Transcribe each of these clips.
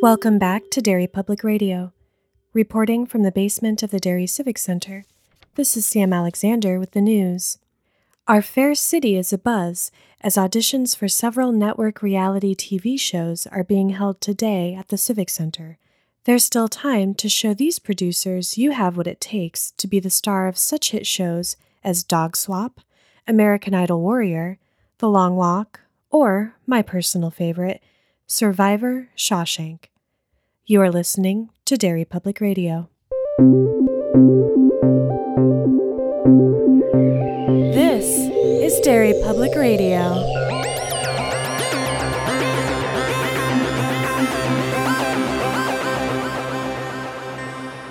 Welcome back to Derry Public Radio. Reporting from the basement of the Derry Civic Center, this is Sam Alexander with the news. Our fair city is abuzz as auditions for several network reality TV shows are being held today at the Civic Center. There's still time to show these producers you have what it takes to be the star of such hit shows as Dog Swap, American Idol Warrior, The Long Walk, or, my personal favorite, Survivor Shawshank. You are listening to Derry Public Radio. This is Derry Public Radio.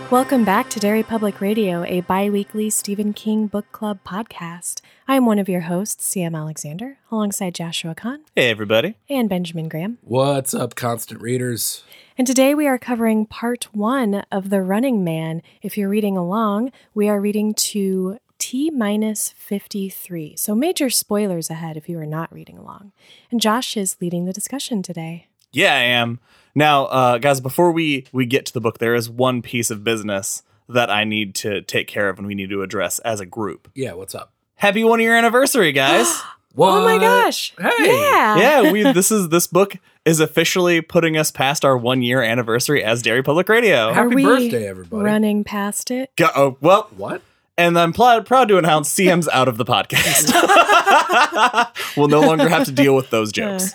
Welcome back to Derry Public Radio, a bi weekly Stephen King book club podcast. I am one of your hosts, CM Alexander, alongside Joshua Kahn Hey, everybody. and Benjamin Graham. What's up, constant readers? And today we are covering part one of The Running Man. If you're reading along, we are reading to T minus 53. So major spoilers ahead if you are not reading along. And Josh is leading the discussion today. Yeah, I am. Now, uh, guys, before we, we get to the book, there is one piece of business that I need to take care of and we need to address as a group. Yeah, what's up? Happy one year anniversary, guys. What? Oh my gosh. Hey. Yeah. yeah, we this is this book is officially putting us past our one year anniversary as Derry Public Radio. Happy Are we birthday, everybody. Running past it. Go, oh, well, What? and I'm pl- proud to announce CM's out of the podcast. we'll no longer have to deal with those jokes.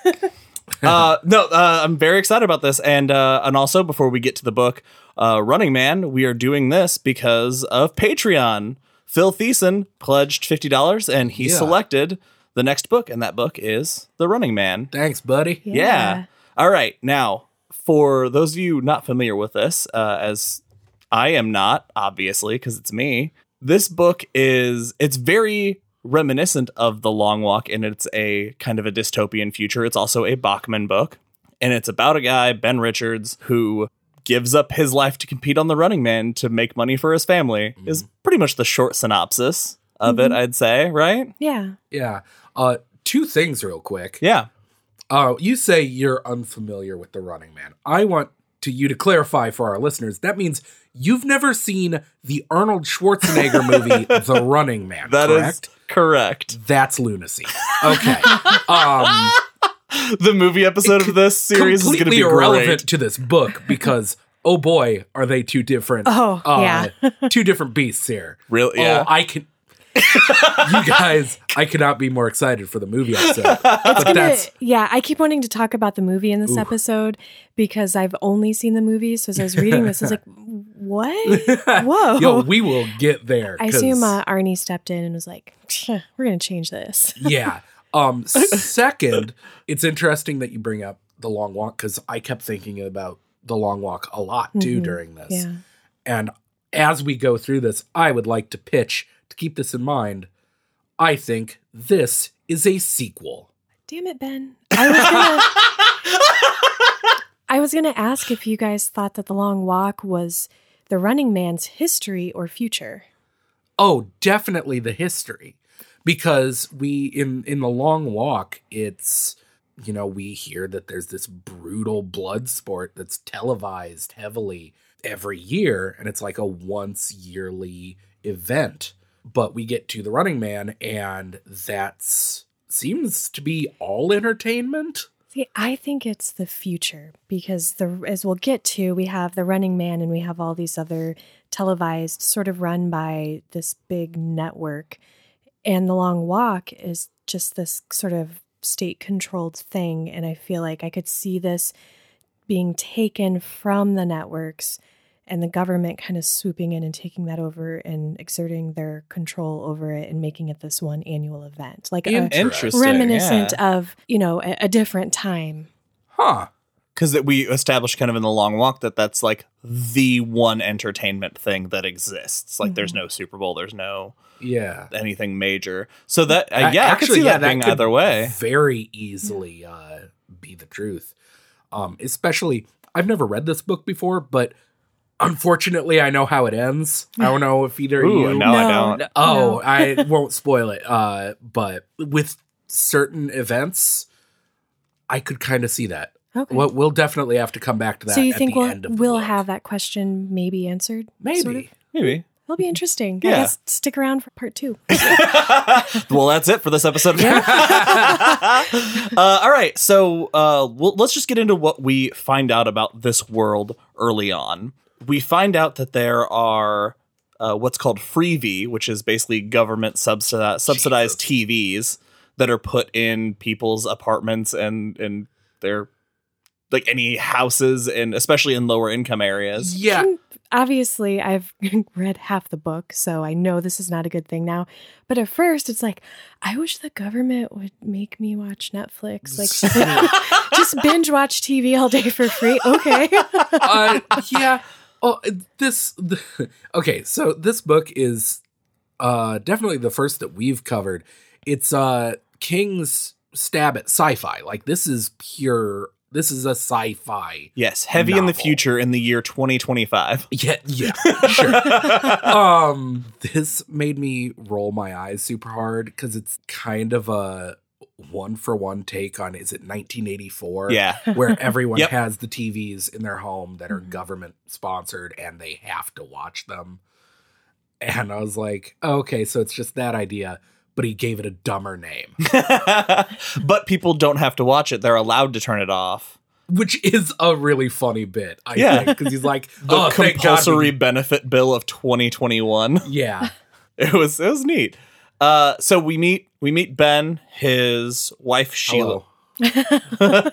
uh, no, uh, I'm very excited about this, and uh, and also before we get to the book, uh, Running Man, we are doing this because of Patreon. Phil Thiessen pledged fifty dollars, and he Yeah. selected the next book, and that book is The Running Man. Thanks, buddy. Yeah. All right. Now, for those of you not familiar with this, uh, as I am not, obviously, because it's me, this book is, it's very reminiscent of The Long Walk, and it's a kind of a dystopian future. It's also a Bachman book, and it's about a guy, Ben Richards, who gives up his life to compete on the running man to make money for his family, is pretty much the short synopsis of it, I'd say, right? Yeah. Yeah. Uh, two things, real quick. Yeah. Uh, you say you're unfamiliar with the Running Man. I want to you to clarify for our listeners. That means you've never seen the Arnold Schwarzenegger movie, The Running Man. That is correct? correct. That's lunacy. Okay. Um, the movie episode of this series is going to be irrelevant great. to this book because oh boy, are they two different? Oh, yeah. two different beasts here. Really? Yeah. Oh, I can. You guys, I cannot be more excited for the movie episode. but Gonna- that's yeah, I keep wanting to talk about the movie in this Oof. episode because I've only seen the movie. So as I was reading this, I was like, what? Whoa. Yo, we will get there. I assume uh, Arnie stepped in and was like, we're going to change this. yeah. Um. Second, it's interesting that you bring up the long walk because I kept thinking about the long walk a lot too Mhm. during this. Yeah. And as we go through this, I would like to pitch to keep this in mind. I think this is a sequel. Damn it, Ben. I was gonna I was gonna ask if you guys thought that the long walk was the running man's history or future. Oh, definitely the history. Because we in in the long walk, it's you know, we hear that there's this brutal blood sport that's televised heavily every year and it's like a once yearly event. But we get to the running man and that's seems to be all entertainment. See, I think it's the future because the as we'll get to, we have the Running Man and we have all these other televised, sort of run by this big network, and the Long Walk is just this sort of state controlled thing, and I feel like I could see this being taken from the networks and the government kind of swooping in and taking that over and exerting their control over it and making it this one annual event like a, Interesting. reminiscent yeah. of you know a, a different time Huh. because we established kind of in the long walk that that's like the one entertainment thing that exists. Like, there's no Super Bowl, there's no Yeah. anything major. So that uh, A- yeah, I could see that, being could either way. Very easily uh, be the truth. Um, especially, I've never read this book before, but unfortunately, I know how it ends. I don't know if either Ooh, you. no, I don't. Oh, No. I won't spoil it. Uh, but with certain events, I could kind of see that. Okay. We'll, we'll definitely have to come back to that. so you at think the we'll end of we'll have that question maybe answered? maybe? sort of? Maybe. It'll be interesting. Yeah. I guess stick around for part two. well, that's it for this episode. uh, all right, so uh, well, let's just get into what we find out about this world early on. We find out that there are uh, what's called Free-Vee, which is basically government subsidi- subsidized TVs that are put in people's apartments and and their like any houses and especially in lower income areas. Yeah. Can- obviously, I've read half the book, so I know this is not a good thing now. But at first, it's like, I wish the government would make me watch Netflix. Like, just binge watch TV all day for free. Okay. uh, yeah. Oh, this. okay, so this book is uh definitely the first that we've covered. It's uh King's stab at sci-fi. Like this is pure. This is a sci-fi. Yes, heavy in the future in the year 2025. Yeah, yeah, sure. um, this made me roll my eyes super hard because it's kind of a one for one take on is it 1984? yeah. where everyone Yep. has the TVs in their home that are Mhm. government sponsored and they have to watch them. And I was like, oh, okay, so it's just that idea, but he gave it a dumber name, but people don't have to watch it. They're allowed to turn it off. which is a really funny bit. I Yeah. think because he's like, The oh, thank God compulsory benefit bill of 2021. Yeah, It was it was neat. Uh, so we meet we meet Ben, his wife Sheila.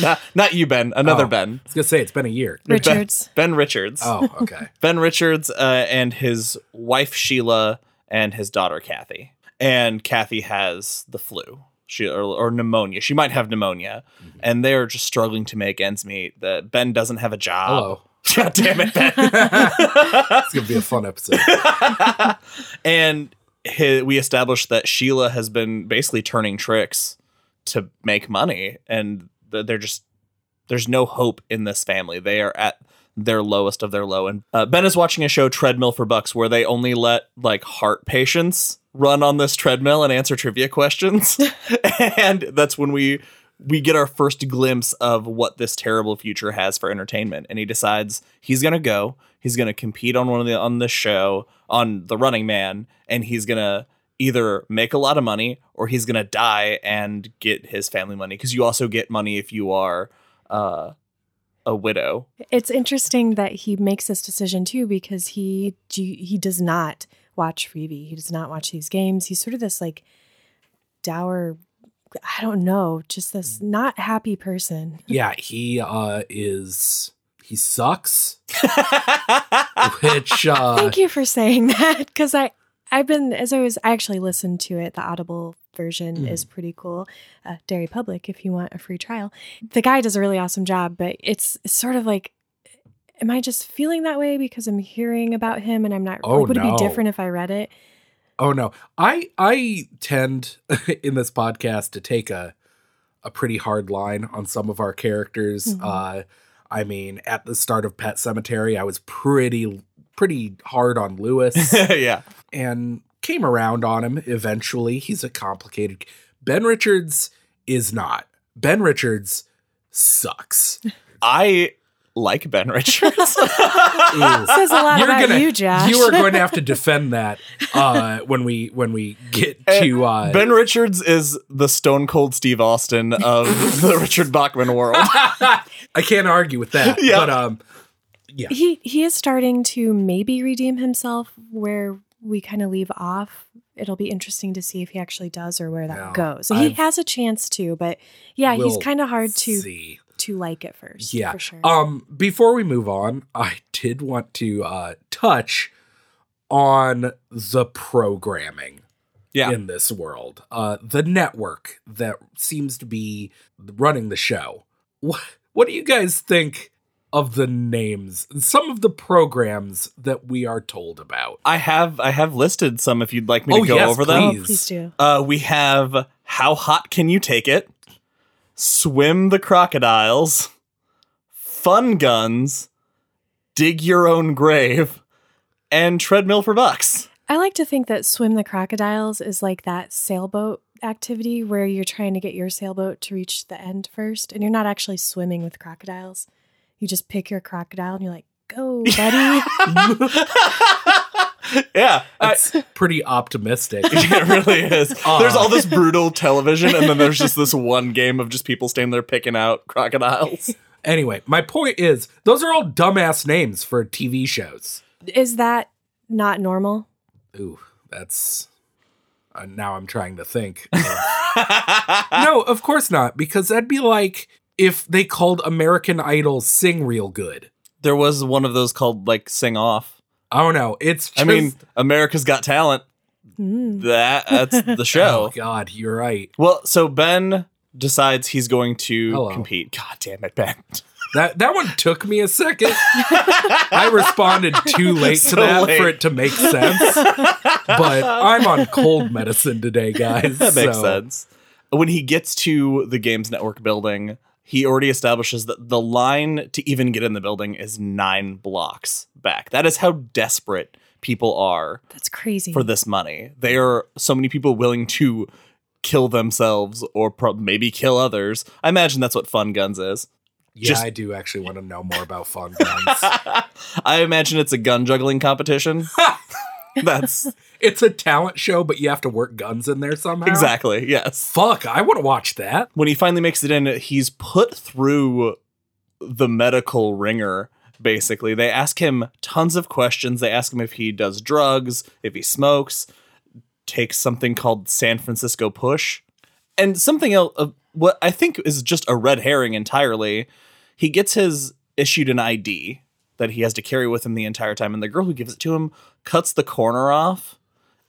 Not, not you, Ben. Another Oh. Ben. I was gonna say it's been a year. Richards. Ben Richards. Oh, okay. Ben Richards uh, and his wife Sheila and his daughter Kathy. And Kathy has the flu. She or, or pneumonia. She might have pneumonia, and they're just struggling to make ends meet. That Ben doesn't have a job. Hello. God damn it, Ben. It's gonna be a fun episode. and hi we established that Sheila has been basically turning tricks to make money, and th- they're just there's no hope in this family. They are at their lowest of their low. And uh, Ben is watching a show, Treadmill for Bucks, where they only let like heart patients run on this treadmill and answer trivia questions, and that's when we we get our first glimpse of what this terrible future has for entertainment. And he decides he's gonna go. He's gonna compete on one of the on this show on the Running Man, and he's gonna either make a lot of money or he's gonna die and get his family money because you also get money if you are uh, a widow. It's interesting that he makes this decision too because he he does not watch Free-Vee. He does not watch these games. He's sort of this like dour I don't know, just this not happy person. yeah, he uh is he sucks. Which uh Thank you for saying that because I I've been as I was I actually listened to it. The Audible version Mm. is pretty cool. Uh, Derry Public, if you want a free trial, the guy does a really awesome job. But it's, sort of like, am I just feeling that way because I'm hearing about him and I'm not? Oh, like, would it be different if I read it? Oh no. I I tend in this podcast to take a a pretty hard line on some of our characters. Mhm. Uh I mean, at the start of Pet Sematary, I was pretty pretty hard on Lewis yeah. and came around on him eventually. He's a complicated Ben Richards is not. Ben Richards sucks. I like Ben Richards. Says a lot You're about gonna, you, Josh. you are going to have to defend that uh, when we when we get to uh, ben Richards is the Stone Cold Steve Austin of the Richard Bachman world. I can't argue with that. Yeah. But um, yeah, he he is starting to maybe redeem himself where we kind of leave off. It'll be interesting to see if he actually does or where that Yeah, goes. So he has a chance to, but yeah, he's We'll kind of hard to see. To like at first. Yeah. for sure. Um, before we move on, I did want to uh, touch on the programming Yeah. in this world. Uh, the network that seems to be running the show. What What do you guys think of the names? Some of the programs that we are told about. I have I have listed some if you'd like me to Oh, go yes, over them. please. Please do. Uh, we have How Hot Can You Take It? Swim the Crocodiles, Fun Guns, Dig Your Own Grave, and Treadmill for Bucks. I like to think that Swim the Crocodiles is like that sailboat activity where you're trying to get your sailboat to reach the end first and you're not actually swimming with crocodiles. You just pick your crocodile and you're like, go, buddy. yeah, It's pretty optimistic. it really is. Aw. There's all this brutal television, and then there's just this one game of just people standing there picking out crocodiles. anyway, my point is, those are all dumbass names for TV shows. is that not normal? Ooh, that's. Uh, now I'm trying to think. no, of course not, because that'd be like if they called American Idol Sing Real Good. there was one of those called like Sing Off. I don't know. It's just, I mean, America's Got Talent. Mm. That that's the oh show. God, you're right. Well, so Ben decides he's going to Hello. compete. God damn it, Ben. That that one took me a second. I responded too late to So that late. for it to make sense. But I'm on cold medicine today, guys. That makes so- sense. When he gets to the Games Network building, he already establishes that the line to even get in the building is nine blocks back. That is how desperate people are That's crazy. for this money. There are so many people willing to kill themselves or pro- maybe kill others. I imagine that's what Fun Guns is. Yeah, Just- I do actually want to know more about fun guns. I imagine it's a gun juggling competition. that's it's a talent show, but you have to work guns in there somehow. exactly, yes. Fuck, I want to watch that. when he finally makes it in, he's put through the medical wringer. Basically, they ask him tons of questions. They ask him if he does drugs, if he smokes, takes something called San Francisco Push, and something else. Uh, what I think is just a red herring entirely. He gets his issued an ID that he has to carry with him the entire time, and the girl who gives it to him cuts the corner off,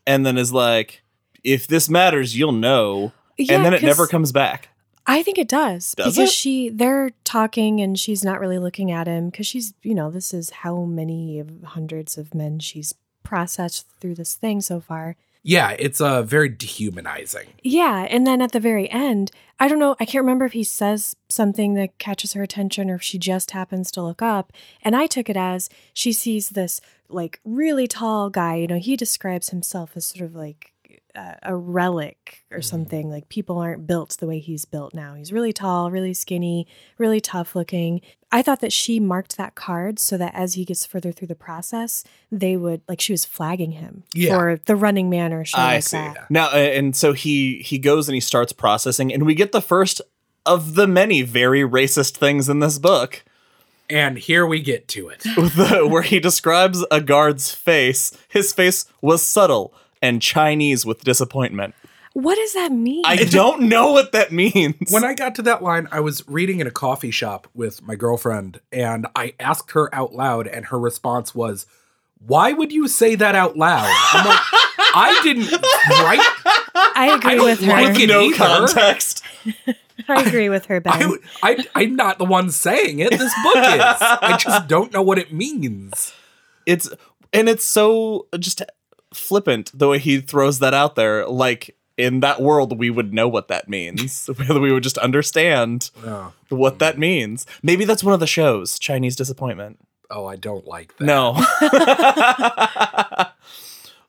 and then is like, "If this matters, you'll know." Yeah, and then it never comes back. I think it does. Does because it? she they're talking and she's not really looking at him because she's, you know, this is how many of hundreds of men she's processed through this thing so far. Yeah, it's uh, very dehumanizing. Yeah, and then at the very end, I don't know, I can't remember if he says something that catches her attention or if she just happens to look up. And I took it as she sees this like really tall guy, you know, he describes himself as sort of like a, a relic or mm-hmm. something. Like people aren't built the way he's built now. He's really tall, really skinny, really tough looking. I thought that she marked that card so that as he gets further through the process, they would like she was flagging him Yeah. for the running man or shit I like see. that. Now, and so he he goes and he starts processing, and we get the first of the many very racist things in this book, And here we get to it. the- where he describes a guard's face. His face was subtle and Chinese with disappointment. What does that mean? I don't know what that means. When I got to that line, I was reading in a coffee shop with my girlfriend, and I asked her out loud, and her response was, Why would you say that out loud? I'm like, I didn't write. I agree I don't with her. like with it no either. context. I agree with her, Ben. I, I, I'm not the one saying it. This book is. I just don't know what it means. It's and it's so just flippant the way he throws that out there. Like in that world, we would know what that means. Whether we would just understand Oh, what that mm. means. Maybe that's one of the shows. Chinese disappointment. oh I don't like that. No.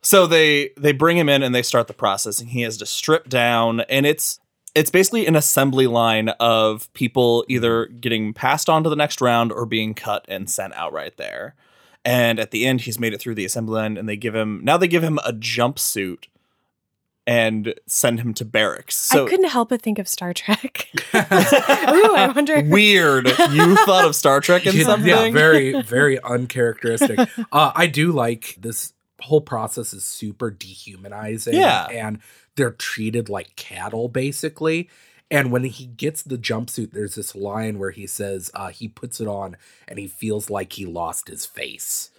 so they they bring him in and they start the process and he has to strip down and it's it's basically an assembly line of people either mm. getting passed on to the next round or being cut and sent out right there. And at the end he's made it through the assembly line and they give him now they give him a jumpsuit and send him to barracks. So I couldn't help but think of Star Trek. Ooh, I wonder. weird. You thought of Star Trek in Yeah, something? Yeah, very, very uncharacteristic. Uh, I do like this whole process is super dehumanizing. Yeah. And they're treated like cattle, basically. And when he gets the jumpsuit, there's this line where he says uh, he puts it on and he feels like he lost his face.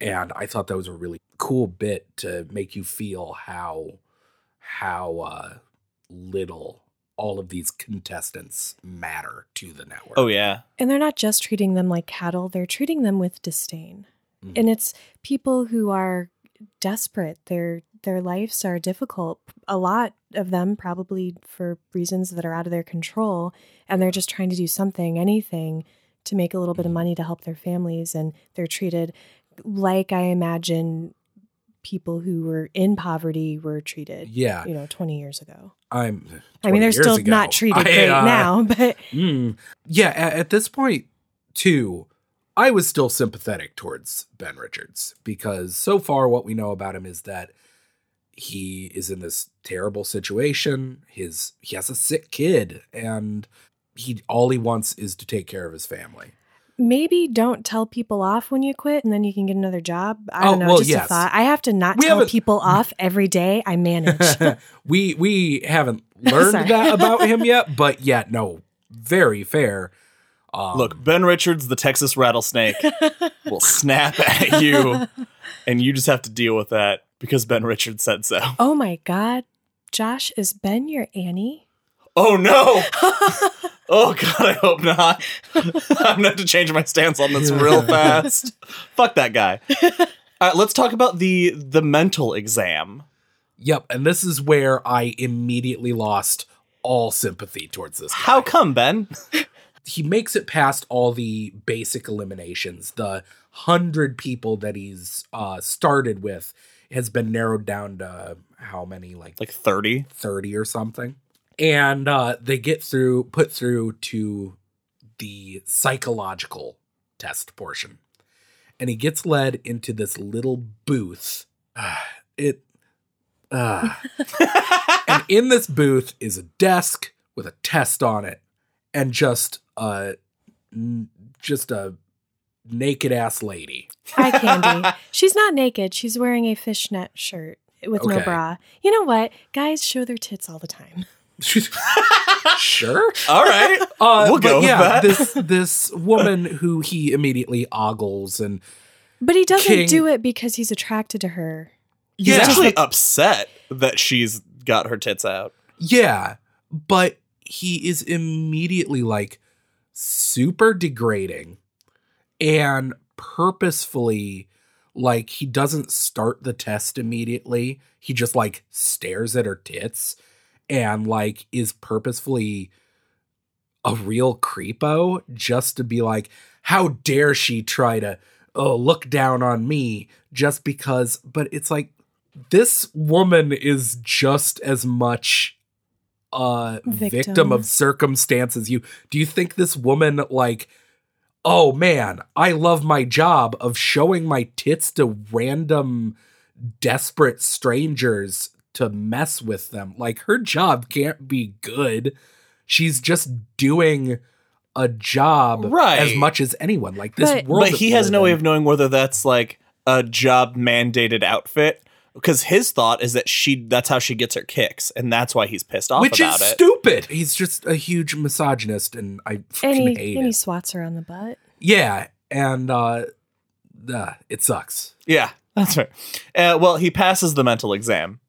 And I thought that was a really cool bit to make you feel how how uh, little all of these contestants matter to the network. Oh yeah. And they're not just treating them like cattle, they're treating them with disdain. Mhm. And it's people who are desperate. Their their lives are difficult. A lot of them probably for reasons that are out of their control and they're just trying to do something, anything to make a little bit of money to help their families and they're treated like I imagine people who were in poverty were treated. Yeah. You know, 20 years ago. I'm. I mean, they're still ago. not treated I, great uh, now, but mm, yeah, at, at this point, too, I was still sympathetic towards Ben Richards because so far what we know about him is that he is in this terrible situation. His he has a sick kid, and he all he wants is to take care of his family. maybe don't tell people off when you quit and then you can get another job. I Oh, don't know. well, just yes. a thought. I have to not We tell people off every day I manage. we we haven't learned that about him yet, but yeah, no, very fair. Um, Look, Ben Richards, the Texas rattlesnake, will snap at you, and you just have to deal with that because Ben Richards said so. oh my God. Josh, is Ben your Annie? Oh no! oh god, I hope not. I'm gonna have to change my stance on this real fast. Fuck that guy. All right, let's talk about the the mental exam. Yep, and this is where I immediately lost all sympathy towards this. Guy. How come, Ben? He makes it past all the basic eliminations. The hundred people that he's uh, started with has been narrowed down to how many, like Like 30? thirty or something, and uh, they get through, put through to the psychological test portion, and he gets led into this little booth. it. Uh, and in this booth is a desk with a test on it and just a n- just a naked ass lady Hi, Candy. She's not naked. She's wearing a fishnet shirt with no bra. You know what? Guys show their tits all the time. sure All right. uh, We'll but go with yeah that. this this woman who he immediately ogles and But he doesn't King- do it because he's attracted to her. He's Yeah. actually upset that she's got her tits out. yeah but he is immediately like super degrading and purposefully like he doesn't start the test immediately. He just like stares at her tits and like is purposefully a real creepo just to be like how dare she try to oh look down on me just because but it's like this woman is just as much a victim. Victim. of circumstances. you do you think this woman like oh man i love my job of showing my tits to random desperate strangers to mess with them like her job can't be good she's just doing a job Right. as much as anyone like this But- world But he has no way of knowing whether that's like a job mandated outfit. Because his thought is that she that's how she gets her kicks, and that's why he's pissed off which about is it. stupid he's just a huge misogynist and i And he, hate and he swats her on the butt. yeah and uh, uh it sucks Yeah, that's right. Uh, well, he passes the mental exam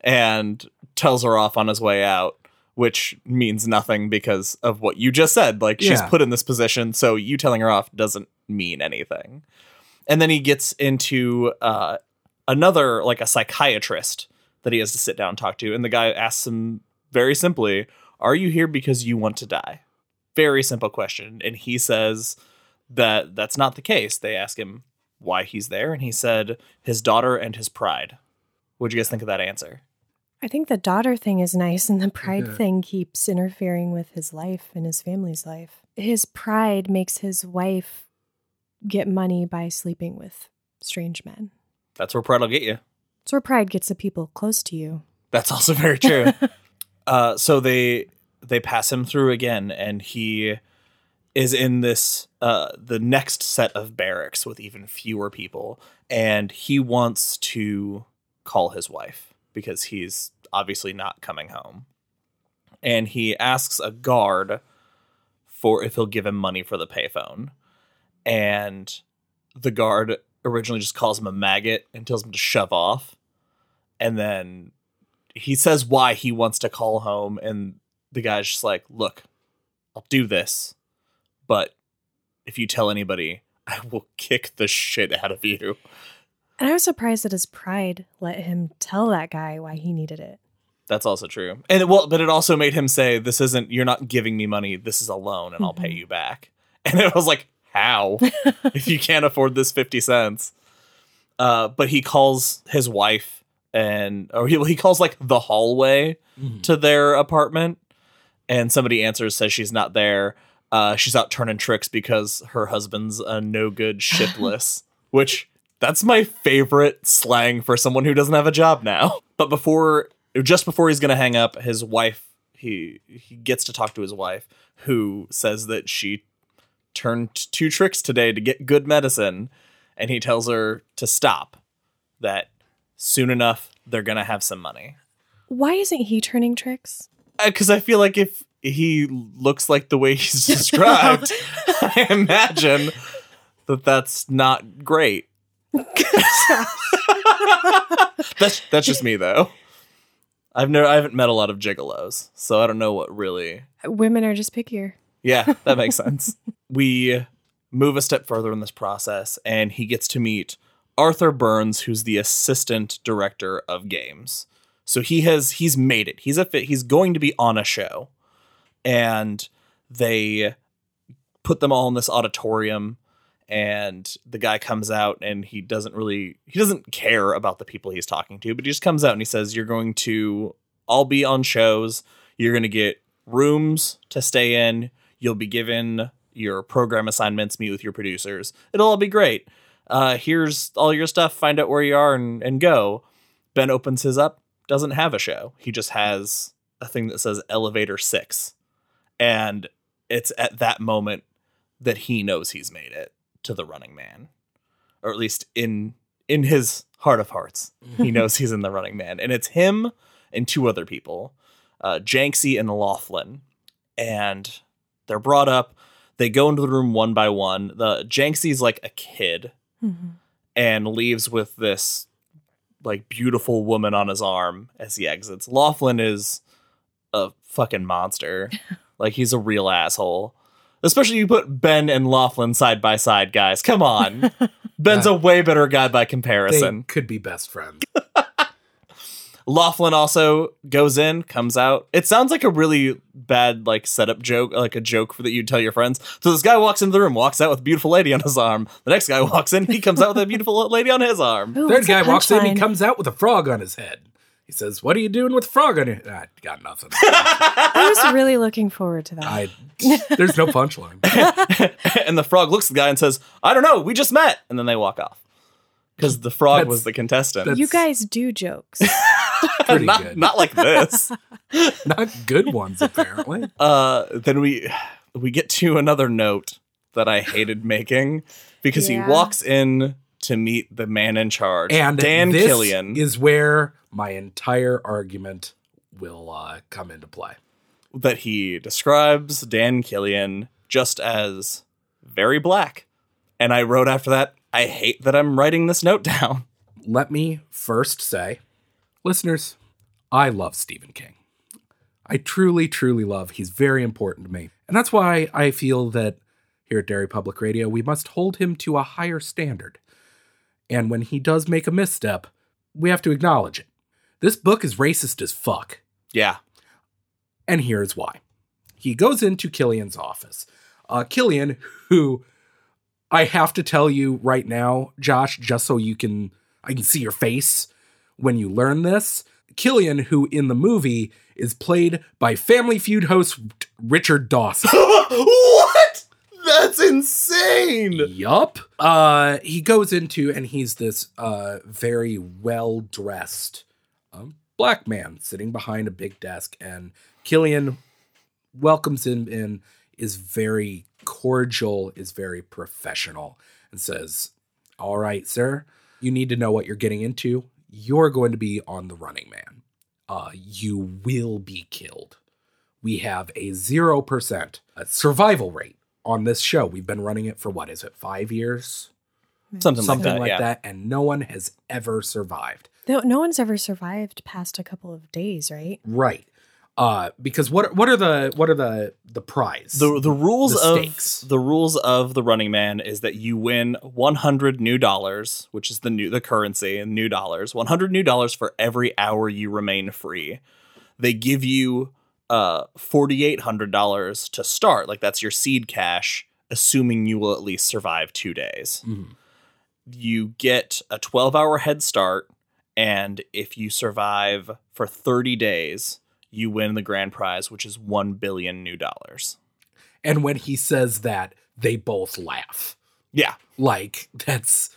and tells her off on his way out, which means nothing because of what you just said. Like she's put in this position, so you telling her off doesn't mean anything. And then he gets into uh, another, like a psychiatrist that he has to sit down and talk to, and the guy asks him very simply, "Are you here because you want to die?" Very simple question, and he says that that's not the case. They ask him why he's there, and he said his daughter and his pride. What'd you guys think of that answer? I think the daughter thing is nice, and the pride Yeah. thing keeps interfering with his life and his family's life. His pride makes his wife get money by sleeping with strange men. That's where pride will get you. It's where pride gets the people close to you. That's also very true. uh, so they they pass him through again, and he is in this uh, the next set of barracks with even fewer people, and he wants to call his wife because he's obviously not coming home, and he asks a guard for if he'll give him money for the payphone, and the guard originally just calls him a maggot and tells him to shove off, and then he says why he wants to call home and the guy's just like look i'll do this but if you tell anybody i will kick the shit out of you And I was surprised that his pride let him tell that guy why he needed it. that's also true and it, well but it also made him say this isn't you're not giving me money this is a loan and i'll pay Mhm. you back and it was like how if you can't afford this 50 cents. Uh, but he calls his wife and or he, he calls like the hallway Mhm. to their apartment and somebody answers says she's not there. Uh, she's out turning tricks because her husband's a no good shiftless which that's my favorite slang for someone who doesn't have a job now. But before just before he's gonna hang up his wife he he gets to talk to his wife who says that she turned two tricks today to get good medicine and he tells her to stop that soon enough they're gonna have some money Why isn't he turning tricks? Uh, because I feel like if he looks like the way he's described, I imagine that that's not great. that's that's just me though. I've never I haven't met a lot of gigolos, so I don't know what really. Women are just pickier. Yeah, that makes sense. We move a step further in this process, and he gets to meet Arthur Burns, who's the assistant director of games. So he has he's made it. He's a fit. He's going to be on a show, and they put them all in this auditorium. And the guy comes out, and he doesn't really he doesn't care about the people he's talking to, but he just comes out and he says, "You're going to all be on shows. You're going to get rooms to stay in. You'll be given your program assignments, meet with your producers. It'll all be great. Uh, here's all your stuff. Find out where you are and, and go. Ben opens his up, doesn't have a show. He just has a thing that says elevator six. And it's at that moment that he knows he's made it to the running man. Or at least in in his heart of hearts, he knows he's in the running man. And it's him and two other people, uh, Jansky and Laughlin. And they're brought up. They go into the room one by one. The Jansky's like a kid Mhm. and leaves with this like beautiful woman on his arm as he exits. Laughlin is a fucking monster. like he's a real asshole. Especially you put Ben and Laughlin side by side, guys. Come on. Ben's a way better guy by They comparison. could be best friends. Laughlin also goes in, comes out. It sounds like a really bad like setup joke, like a joke that you tell your friends. So this guy walks into the room, walks out with a beautiful lady on his arm. The next guy walks in, he comes out with a beautiful lady on his arm. Ooh, Third guy walks in, he comes out with a frog on his head. He says, "What are you doing with a frog on your?" Ah, got nothing. I was really looking forward to that. I there's no punchline. and the frog looks at the guy and says, "I don't know, we just met." And then they walk off because the frog That's- was the contestant. you guys do jokes. Pretty not, good. not like this. Not good ones apparently. uh, then we we get to another note that I hated making because Yeah. he walks in to meet the man in charge, And Dan this Killian. is where my entire argument will uh, come into play. that he describes Dan Killian just as very black. And I wrote after that, I hate that I'm writing this note down. Let me first say, listeners, I love Stephen King. I truly, truly love. He's very important to me. And that's why I feel that here at Derry Public Radio, we must hold him to a higher standard. And when he does make a misstep, we have to acknowledge it. This book is racist as fuck. Yeah. And here's why. He goes into Killian's office. Uh, Killian, who I have to tell you right now, Josh, just so you can I can see your face when you learn this. Killian, who in the movie is played by Family Feud host Richard Dawson. what? That's insane. yup. Uh, he goes into and he's this uh very well dressed um, black man sitting behind a big desk, and Killian welcomes him in, is very cordial, is very professional, and says, "All right, sir, you need to know what you're getting into. You're going to be on the Running Man. Uh, you will be killed. We have a zero percent survival rate." On this show, we've been running it for what is it, five years? Something, something like like that. that, and no one has ever survived. no, no one's ever survived past a couple of days, right? Right. Uh, because what what are the what are the the prize? The the rules The of stakes. the rules of the Running Man is that you win 100 new dollars, which is the new the currency in new dollars. 100 new dollars for every hour you remain free. They give you uh $4800 to start, like that's your seed cash assuming you will at least survive 2 days. Mhm. you get a 12 hour head start. And if you survive for 30 days, you win the grand prize, which is 1 billion new dollars. And when he says that, they both laugh. Yeah. Like that's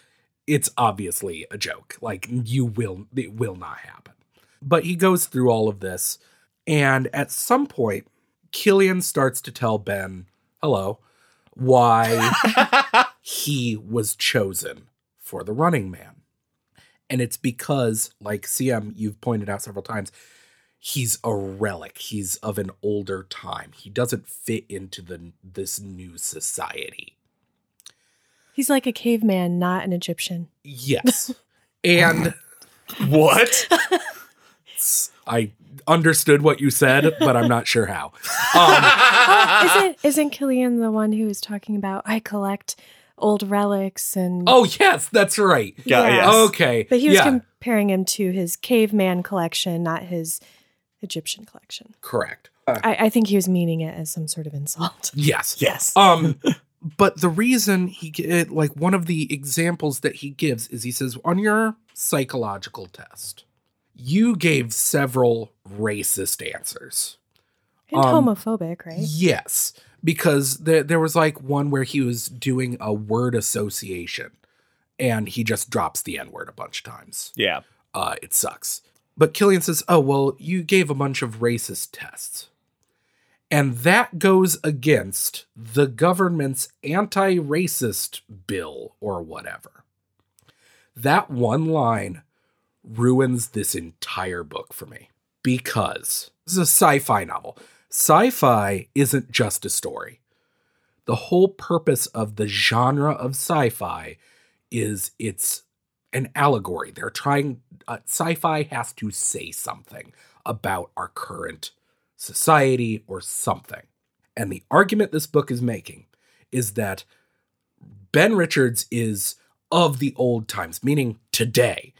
it's obviously a joke. Like you will it will not happen. But he goes through all of this and at some point Killian starts to tell Ben, "Hello, why he was chosen for the running man." And it's because like CM you've pointed out several times, he's a relic. He's of an older time. He doesn't fit into the this new society. He's like a caveman, not an Egyptian. Yes. and What? I understood what you said, but I'm not sure how. Um, Oh, isn't isn't Killian the one who was talking about I collect old relics and oh, yes, that's right. Yeah, Yeah. yes. Okay. but he was yeah, comparing him to his caveman collection, not his Egyptian collection. correct. I, I think he was meaning it as some sort of insult. Yes. yes. Um, but the reason he get like one of the examples that he gives is he says on your psychological test, you gave several racist answers. And Um, homophobic, right? Yes, because there there was like one where he was doing a word association, and he just drops the n word a bunch of times. yeah. Uh, it sucks. But Killian says, "Oh well, you gave a bunch of racist tests." And that goes against the government's anti racist bill or whatever. That one line ruins this entire book for me because this is a sci fi novel. Sci fi isn't just a story. The whole purpose of the genre of sci fi is it's an allegory. They're trying, uh, sci fi has to say something about our current society or something. And the argument this book is making is that Ben Richards is of the old times, meaning today.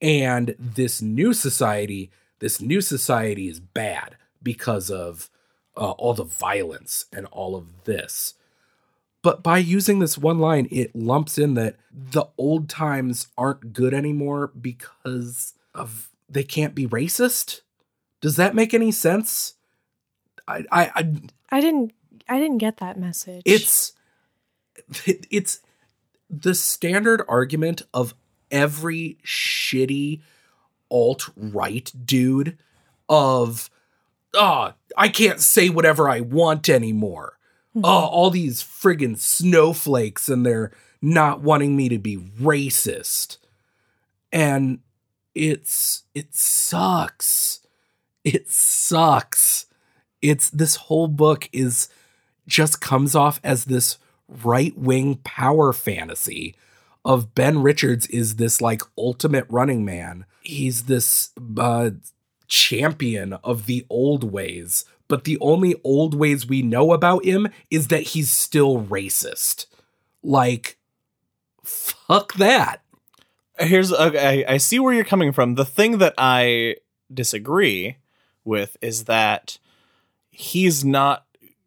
And this new society, this new society is bad because of uh, all the violence and all of this. But by using this one line, it lumps in that the old times aren't good anymore because of they can't be racist. Does that make any sense? I, I, I I didn't I didn't get that message. it's it's the standard argument of every shitty alt right dude of oh I can't say whatever I want anymore. Oh, all these friggin' snowflakes and they're not wanting me to be racist. And it's it sucks. It sucks. It's this whole book is just comes off as this right-wing power fantasy of Ben Richards is this like ultimate running man. He's this uh champion of the old ways, but the only old ways we know about him is that he's still racist. Like fuck that. Here's okay, I, I see where you're coming from. The thing that I disagree with is that he's not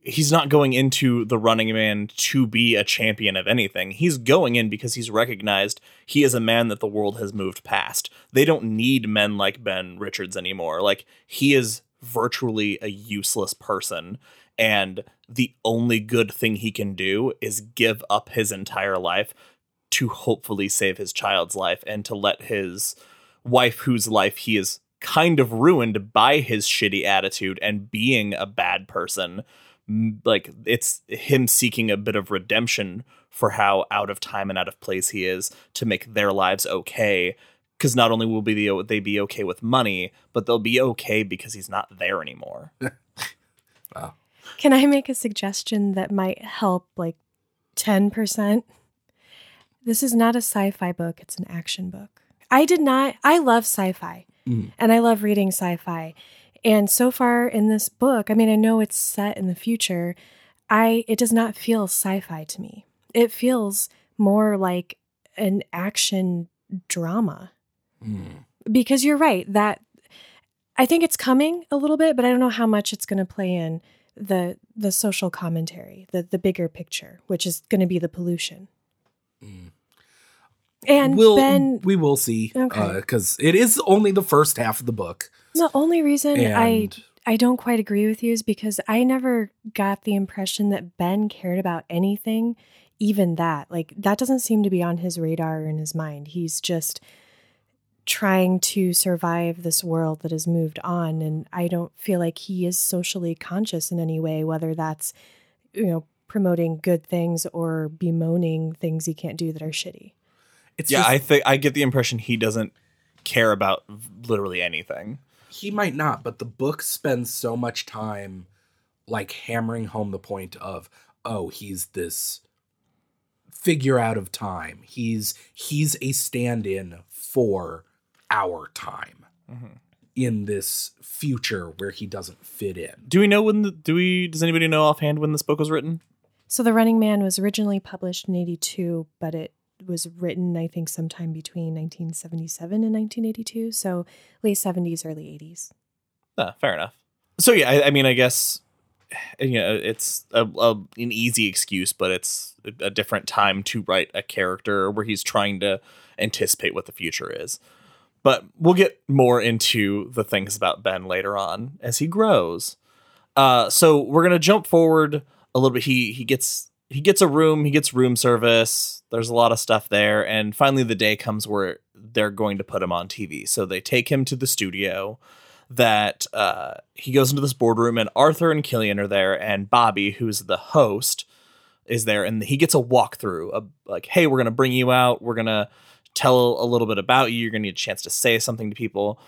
he's not going into the running man to be a champion of anything. He's going in because he's recognized he is a man that the world has moved past. They don't need men like Ben Richards anymore. Like he is virtually a useless person and the only good thing he can do is give up his entire life to hopefully save his child's life and to let his wife whose life he is kind of ruined by his shitty attitude and being a bad person like it's him seeking a bit of redemption for how out of time and out of place he is to make their lives okay because not only will be the, they be okay with money but they'll be okay because he's not there anymore wow. Can I make a suggestion that might help like 10%? This is not a sci fi book, it's an action book. I did not, I love sci fi Mhm. and I love reading sci fi. And so far in this book, I mean, I know it's set in the future. I it does not feel sci-fi to me. It feels more like an action drama. Because you're right that I think it's coming a little bit, but I don't know how much it's going to play in the the social commentary, the the bigger picture, which is going to be the pollution. And we'll Ben, we will see uh, Okay. because it is only the first half of the book. the only reason I I don't quite agree with you is because I never got the impression that Ben cared about anything, even that. Like that doesn't seem to be on his radar or in his mind. He's just trying to survive this world that has moved on and I don't feel like he is socially conscious in any way whether that's you know promoting good things or bemoaning things he can't do that are shitty. it's yeah, just, I think I get the impression he doesn't care about literally anything. he might not, but the book spends so much time like hammering home the point of oh, he's this figure out of time. He's he's a stand-in for our time in this future where he doesn't fit in. Do we know when the do we does anybody know offhand when this book was written? So The Running Man was originally published in 82, but it was written, I think, sometime between 1977 and 1982. So late 70s, early 80s. Ah, fair enough. So yeah, I, I mean, I guess you know it's a, a, an easy excuse, but it's a, a different time to write a character where he's trying to anticipate what the future is. But we'll get more into the things about Ben later on as he grows. Uh, so we're gonna jump forward a little bit. He he gets he gets a room. He gets room service. There's a lot of stuff there, and finally the day comes where they're going to put him on TV. So they take him to the studio. That uh, he goes into this boardroom, and Arthur and Killian are there, and Bobby, who's the host, is there, and he gets a walkthrough. Of, like, hey, we're gonna bring you out. We're gonna tell a little bit about you. You're gonna get a chance to say something to people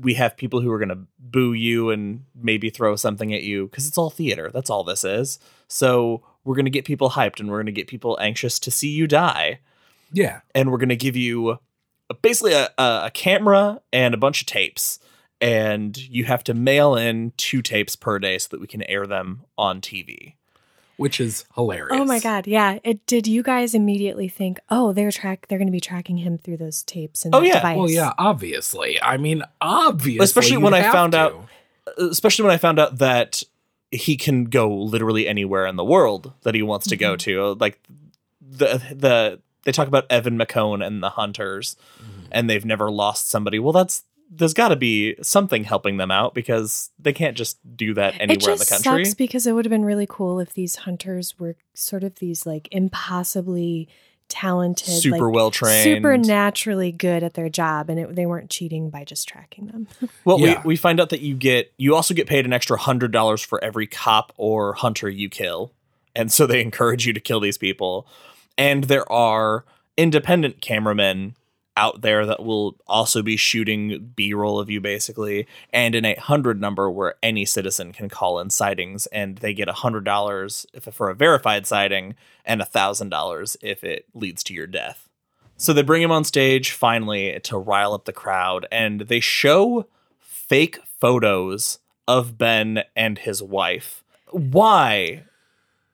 we have people who are going to boo you and maybe throw something at you because it's all theater. That's all this is. So we're going to get people hyped and we're going to get people anxious to see you die. Yeah. And we're going to give you basically a, a camera and a bunch of tapes. And you have to mail in two tapes per day so that we can air them on TV. Which is hilarious. Oh my God. Yeah. It, did you guys immediately think, oh, they're track, they're going to be tracking him through those tapes and Oh, yeah. device? Well, yeah, obviously. I mean, obviously. Especially you when I found to. out- Especially when I found out that he can go literally anywhere in the world that he wants to go mm-hmm. to. Like the the they talk about Evan McCone and the Hunters, mm-hmm. and they've never lost somebody. Well, that's there's got to be something helping them out because they can't just do that It anywhere in the just country. sucks because it would have been really cool if these hunters were sort of these like impossibly talented, Super like, well trained. supernaturally good at their job, and it, they weren't cheating by just tracking them. Well, Yeah. we, we find out that you get you also get paid an extra hundred dollars for every cop or hunter you kill, and so they encourage you to kill these people. And there are independent cameramen out there that will also be shooting B-roll of you basically, and an 800 number where any citizen can call in sightings, and they get hundred dollars if for a verified sighting, and thousand dollars if it leads to your death. So they bring him on stage finally to rile up the crowd, and they show fake photos of Ben and his wife. Why?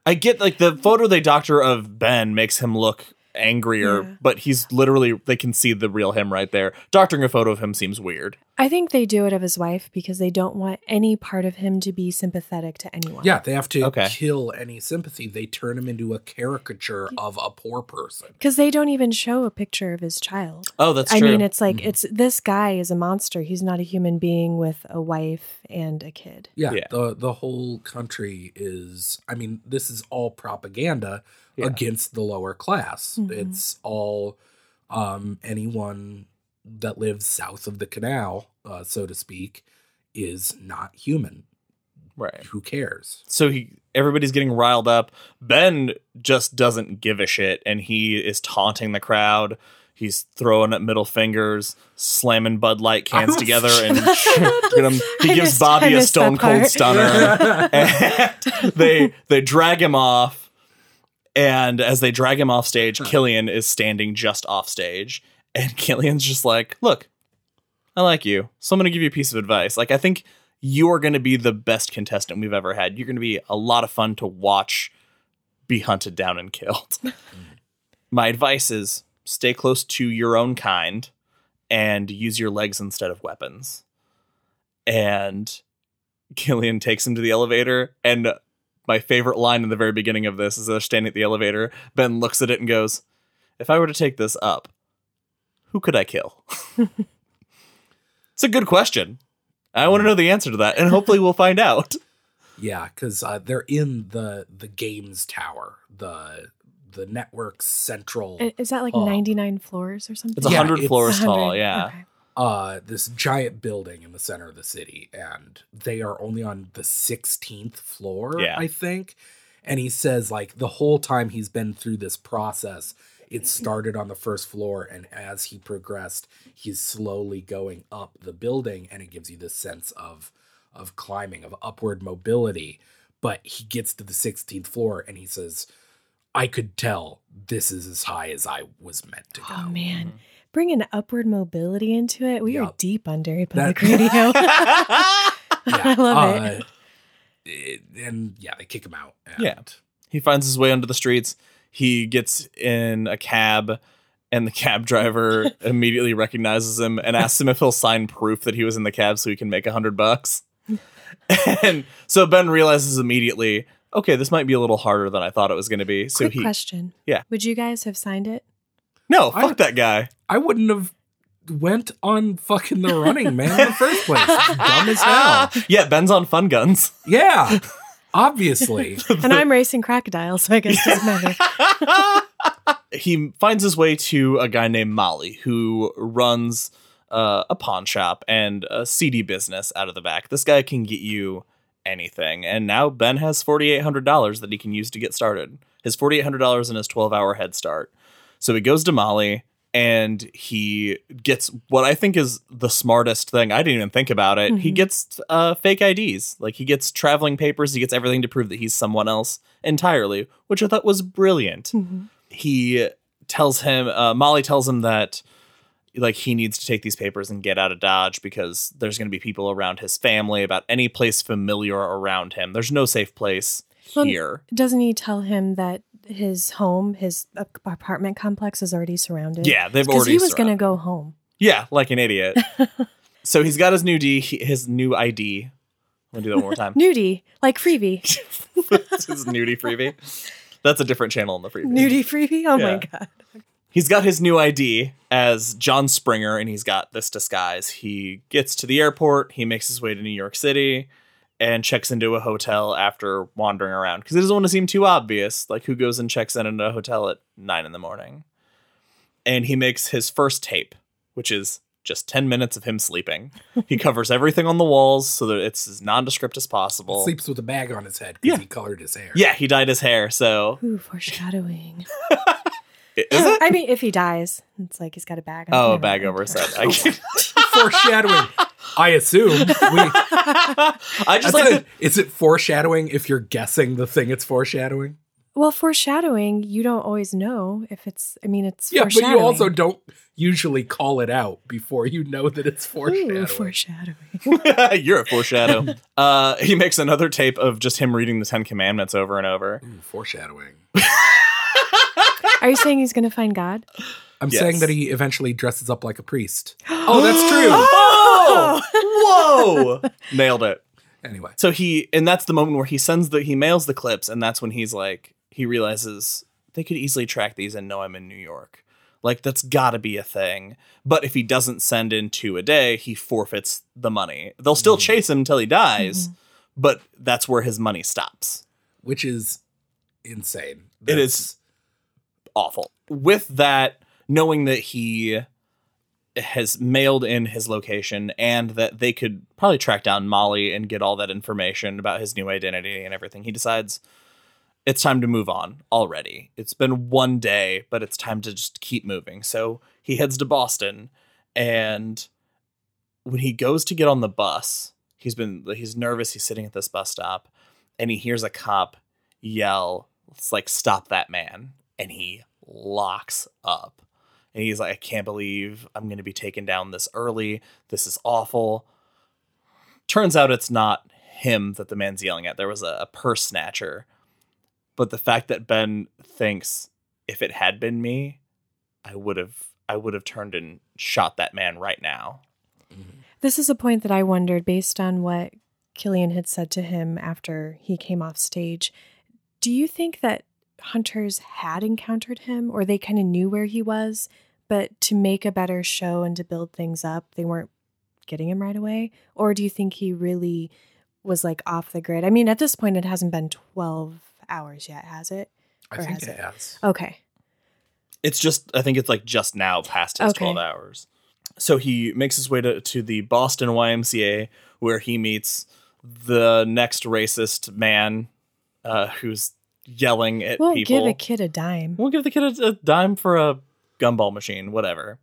I get like the photo they doctor of Ben makes him look angrier, Yeah. but he's literally they can see the real him right there. Doctoring a photo of him seems weird. I think they do it of his wife because they don't want any part of him to be sympathetic to anyone. Yeah, they have to Okay. kill any sympathy. They turn him into a caricature of a poor person. Because they don't even show a picture of his child. Oh, that's I true. mean, it's like Mhm. it's this guy is a monster. He's not a human being with a wife and a kid. Yeah, Yeah. the the whole country is. I mean, this is all propaganda Yeah. against the lower class. Mhm. It's all um, anyone that lives south of the canal, uh, so to speak, is not human. right. Who cares? So he everybody's getting riled up. Ben just doesn't give a shit and he is taunting the crowd. He's throwing up middle fingers, slamming Bud Light cans together, and him, he I gives missed- Bobby a stone cold stunner. and they they drag him off, and as they drag him off stage, Killian is standing just off stage, and Killian's just like, "Look, I like you, so I'm gonna give you a piece of advice. Like, I think you are gonna be the best contestant we've ever had. You're gonna be a lot of fun to watch, be hunted down and killed. My advice is stay close to your own kind, and use your legs instead of weapons." And Killian takes him to the elevator, and my favorite line in the very beginning of this is they're standing at the elevator. Ben looks at it and goes, If I were to take this up, who could I kill? it's a good question. I want to know the answer to that, and hopefully we'll find out. Yeah, because uh, they're in the the games tower, the the network's central. Is that like Oh. 99 floors or something? It's a Yeah, hundred floors 100, tall. Yeah. okay. uh this giant building in the center of the city and they are only on the 16th floor Yeah. i think and he says like the whole time he's been through this process it started on the first floor and as he progressed he's slowly going up the building and it gives you this sense of of climbing of upward mobility but he gets to the 16th floor and he says i could tell this is as high as i was meant to go Oh, man. Bringing upward mobility into it. We are deep on Derry That- Public Radio. yeah, I love it. uh, it- And yeah, they kick him out. And Yeah. he finds his way onto the streets. He gets in a cab, and the cab driver immediately recognizes him and asks him if he'll sign proof that he was in the cab so he can make a hundred bucks. and so Ben realizes immediately, okay, this might be a little harder than I thought it was going to be. So Quick he, question. Yeah. Would you guys have signed it? no, I- fuck that guy. I wouldn't have went on fucking the running man in the first place. Dumb as hell. Yeah, Ben's on fun guns. Yeah, obviously. And I'm racing crocodiles, so I guess it doesn't matter. he finds his way to a guy named Molly who runs uh, a pawn shop and a CD business out of the back. This guy can get you anything, and now Ben has forty eight hundred dollars that he can use to get started. His forty eight hundred dollars and his twelve hour head start. So he goes to Molly and he gets what I think is the smartest thing. I didn't even think about it. He Mhm. gets uh, fake IDs. Like he gets traveling papers. He gets everything to prove that he's someone else entirely, which I thought was brilliant Mhm. he tells him uh, molly tells him that like he needs to take these papers and get out of dodge because there's going to be people around his family about any place familiar around him there's no safe place Well, here Doesn't he tell him that his home, his apartment complex is already surrounded? yeah they've already he was going to go home. yeah like an idiot so he's got his new d his new id I'm gonna do that one more time Nudie, like Free-Vee. his nudie Free-Vee that's a different channel in the Free-Vee Nudie Free-Vee? Oh Yeah. my God. he's got his new ID as John Springer, and he's got this disguise. He gets to the airport, he makes his way to New York City, and checks into a hotel after wandering around because he doesn't want to seem too obvious. Like, who goes and checks in at a hotel at nine in the morning? And he makes his first tape, which is just 10 minutes of him sleeping. he covers everything on the walls so that it's as nondescript as possible. Sleeps with a bag on his head because Yeah. he colored his hair. Yeah, he dyed his hair, so. Ooh, foreshadowing. Is it? I mean, if he dies, it's like he's got a bag. Oh, a bag over his head. I, Foreshadowing. I assume. We, I I just like said, is it foreshadowing if you're guessing the thing it's foreshadowing? Well, foreshadowing, you don't always know if it's. I mean, it's Yeah, but you also don't usually call it out before you know that it's foreshadowing. Ooh, foreshadowing. You're a foreshadow. uh, he makes another tape of just him reading the Ten Commandments over and over. Ooh, foreshadowing. Are you saying he's going to find God? I'm Yes. saying that he eventually dresses up like a priest. oh, that's true. Oh, whoa! Nailed it. Anyway, So he, and that's the moment where he sends the, he mails the clips, and that's when he's like, he realizes they could easily track these and know I'm in New York. Like that's got to be a thing. But if he doesn't send in two a day, he forfeits the money. They'll still Mhm. chase him until he dies, Mhm. but that's where his money stops. which is insane. It is awful. With that, knowing that he has mailed in his location and that they could probably track down Molly and get all that information about his new identity and everything, he decides it's time to move on already. It's been one day, but it's time to just keep moving. So he heads to Boston and when he goes to get on the bus, he's been he's nervous, he's sitting at this bus stop and he hears a cop yell, it's like stop that man and he locks up. And he's like I can't believe I'm going to be taken down this early. This is awful. Turns out it's not him that the man's yelling at. There was a, a purse snatcher. But the fact that Ben thinks if it had been me, I would have I would have turned and shot that man right now. Mm-hmm. This is a point that I wondered based on what Killian had said to him after he came off stage. Do you think that hunters had encountered him or they kind of knew where he was, but to make a better show and to build things up, they weren't getting him right away? Or do you think he really was like off the grid? I mean, at this point, it hasn't been 12 hours yet, has it? I Or think has it it? has. Okay. It's just I think it's like just now past his Okay. 12 hours. So he makes his way to, to the Boston YMCA where he meets the next racist man uh, who's yelling at Won't people. give a kid a dime. We'll give the kid a, a dime for a gumball machine, whatever.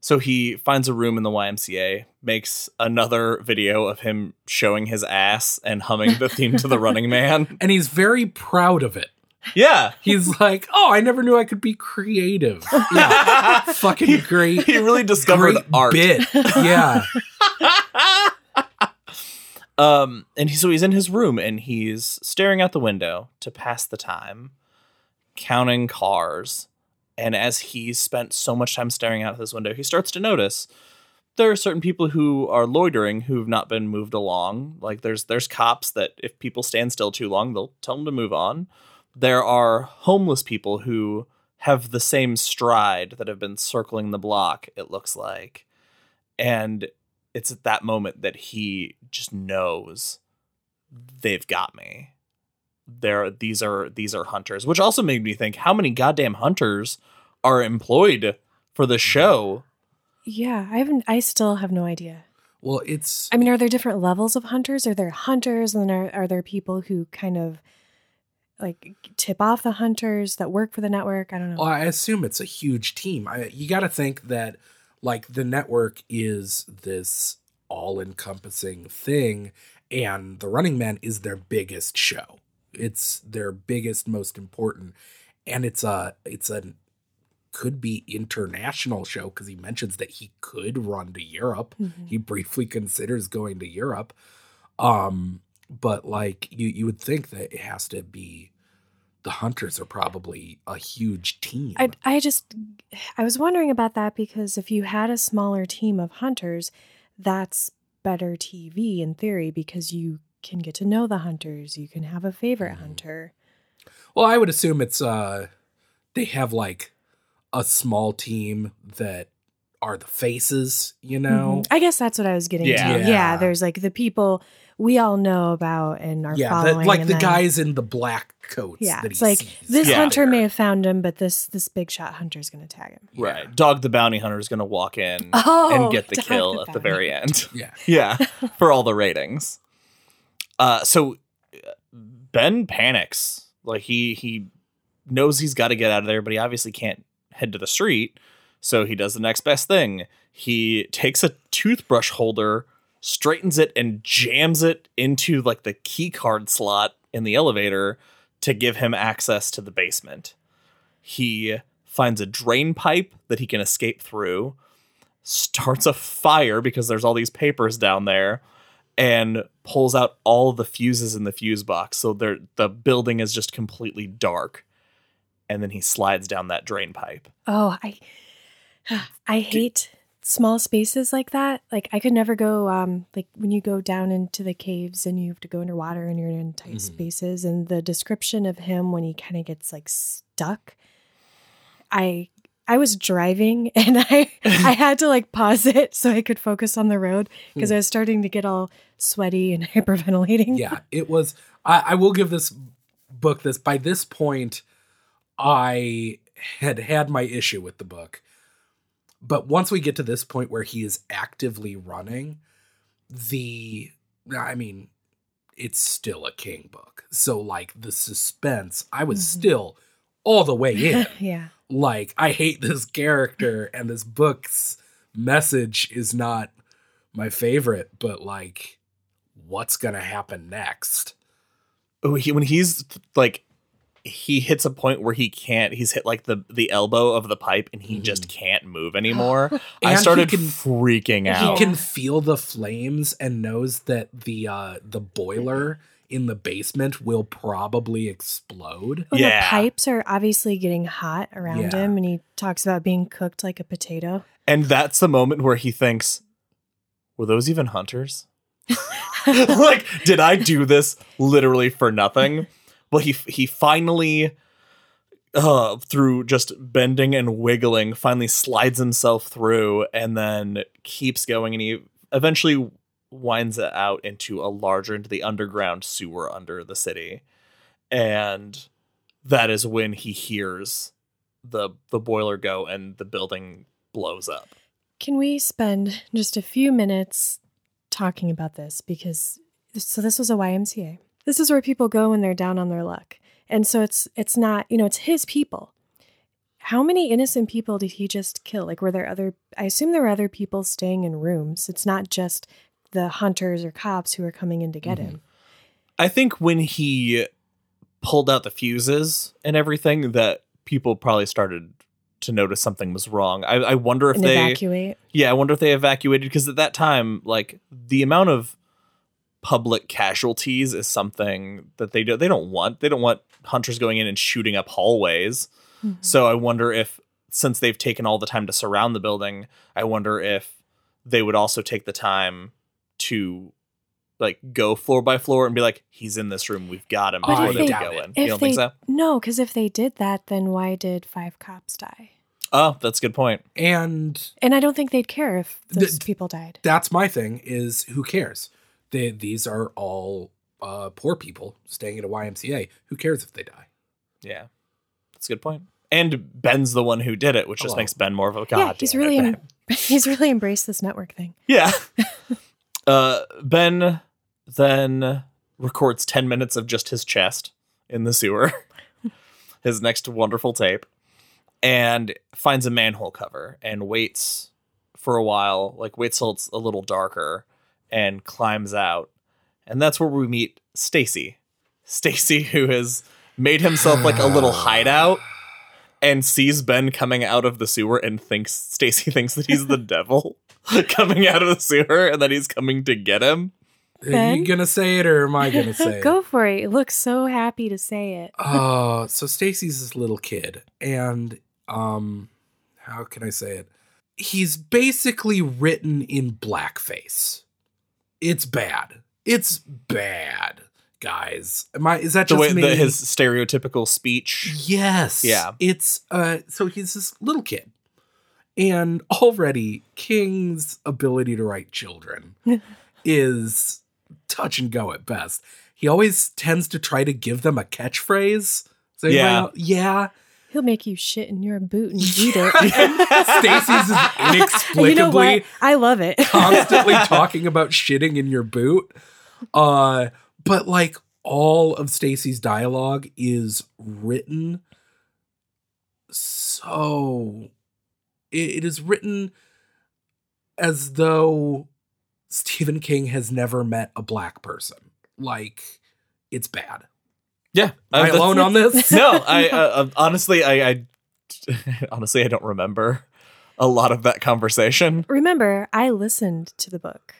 So he finds a room in the YMCA, makes another video of him showing his ass and humming the theme to the Running Man. And he's very proud of it. Yeah, He's like, "Oh, I never knew I could be creative." Yeah, fucking great. he really discovered great art. bit. Yeah, Um, and he, so he's in his room and he's staring out the window to pass the time, counting cars. And as he's spent so much time staring out this window, he starts to notice there are certain people who are loitering who've not been moved along. Like there's there's cops that if people stand still too long, they'll tell them to move on. There are homeless people who have the same stride that have been circling the block. It looks like, and it's at that moment that he just knows they've got me. There these are these are hunters, which also made me think how many goddamn hunters are employed for the show. Yeah, I haven't. I still have no idea. well, it's I mean, are there different levels of hunters? Are there hunters, and then are, are there people who kind of like tip off the hunters that work for the network? I don't know. Well, I assume it's a huge team. I, you got to think that like the network is this all-encompassing thing, and the Running Man is their biggest show. It's their biggest, most important, and it's a it's a could be international show because he mentions that he could run to Europe. Mhm. He briefly considers going to Europe. Um, but like you, you would think that it has to be the hunters are probably a huge team. I I just I was wondering about that because if you had a smaller team of hunters, that's better TV in theory because you can get to know the hunters. You can have a favorite Mhm. hunter. well, I would assume it's uh they have like a small team that are the faces, you know. Mhm. I guess that's what I was getting Yeah. to. Yeah. Yeah, there's like the people we all know about and are Yeah, following. that, like the then- guys in the black coats. Yeah, that it's like sees this Yeah. hunter may have found him, but this this big shot hunter is going to tag him. Yeah. Right. Dog the bounty hunter is going to walk in Oh, and get the Dog kill the at the very end. Yeah. yeah, for all the ratings. Uh, so uh, Ben panics. Like he he knows he's got to get out of there, but he obviously can't head to the street. So he does the next best thing. He takes a toothbrush holder, straightens it, and jams it into like the key card slot in the elevator to give him access to the basement. He finds a drain pipe that he can escape through, starts a fire because there's all these papers down there, and pulls out all the fuses in the fuse box. So the building is just completely dark. And then he slides down that drain pipe. Oh, I I hate small spaces like that. Like I could never go um like when you go down into the caves and you have to go underwater and you're in tight Mhm. spaces and the description of him when he kind of gets like stuck. I I was driving and I I had to like pause it so I could focus on the road because I was starting to get all sweaty and hyperventilating. yeah, it was. I, I will give this book this. By this point, I had had my issue with the book, but once we get to this point where he is actively running, the I mean, it's still a King book. So like the suspense, I was Mhm. still all the way in. yeah. like I hate this character and this book's message is not my favorite, but like what's gonna happen next? Oh, he, when he's like, he hits a point where he can't. He's hit like the the elbow of the pipe, and he just can't move anymore. I Mm-hmm. And he started can- freaking out. He can feel the flames and knows that the uh the boiler in the basement will probably explode. Well, Yeah. the pipes are obviously getting hot around Yeah. him and he talks about being cooked like a potato. And that's the moment where he thinks, were those even hunters? like, did I do this literally for nothing? Well, he he finally uh, through just bending and wiggling, finally slides himself through and then keeps going. And he eventually winds it out into a larger, into the underground sewer under the city. And that is when he hears the the boiler go and the building blows up. Can we spend just a few minutes talking about this? Because so this was a YMCA. This is where people go when they're down on their luck. And so it's it's not, you know, it's his people. How many innocent people did he just kill? Like were there other I assume there were other people staying in rooms. It's not just the hunters or cops who are coming in to get mm-hmm. him. I think when he pulled out the fuses and everything, that people probably started to notice something was wrong. I, I wonder if And they evacuate. Yeah, I wonder if they evacuated because at that time, like the amount of public casualties is something that they do they don't want. They don't want hunters going in and shooting up hallways. Mhm. So I wonder if since they've taken all the time to surround the building, I wonder if they would also take the time to like go floor by floor and be like, he's in this room, we've got him But before if they, they- go in. You don't think so? No, because if they did that, then why did five cops die? Oh, that's a good point. And And I don't think they'd care if those The- people died. that's my thing is who cares? They, these are all uh, poor people staying at a YMCA. Who cares if they die? Yeah. That's a good point. And Ben's the one who did it, which just Hello. makes Ben more of a god. yeah, he's damn it, really em- he's really embraced this network thing. Yeah. uh, ben then records 10 minutes of just his chest in the sewer, his next wonderful tape, and finds a manhole cover and waits for a while, like waits till it's a little darker and climbs out. And that's where we meet Stacy. Stacy, who has made himself like a little hideout and sees Ben coming out of the sewer and thinks Stacy thinks that he's the devil coming out of the sewer and that he's coming to get him. Are you gonna say it or am I gonna say it? Go for it. You look so happy to say it. Uh, so Stacy's this little kid, and um, how can I say it? He's basically written in blackface. It's bad. It's bad, guys. Am I? Is that The just way me? the, his stereotypical speech. Yes. Yeah. It's uh so he's this little kid. And already King's ability to write children is touch and go at best. He always tends to try to give them a catchphrase. So Yeah. know- yeah. He'll make you shit in your boot and eat it. Stacy's is inexplicably you know what? I love it. constantly talking about shitting in your boot. Uh, but like all of Stacy's dialogue is written so it, it is written as though Stephen King has never met a black person. Like it's bad. Yeah. Am I that's- alone on this? no, I uh, uh, honestly, I, I honestly, I don't remember a lot of that conversation. Remember, I listened to the book.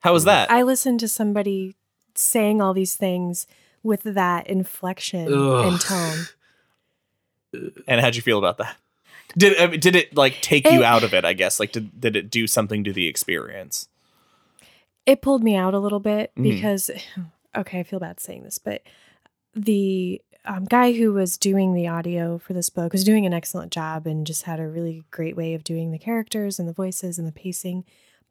How was that? I listened to somebody saying all these things with that inflection Ugh. and tone. and how'd you feel about that? Did I mean, did it like take you out of it? I guess like did did it do something to the experience? It pulled me out a little bit Mhm. because, okay, I feel bad saying this, but the um, guy who was doing the audio for this book was doing an excellent job and just had a really great way of doing the characters and the voices and the pacing.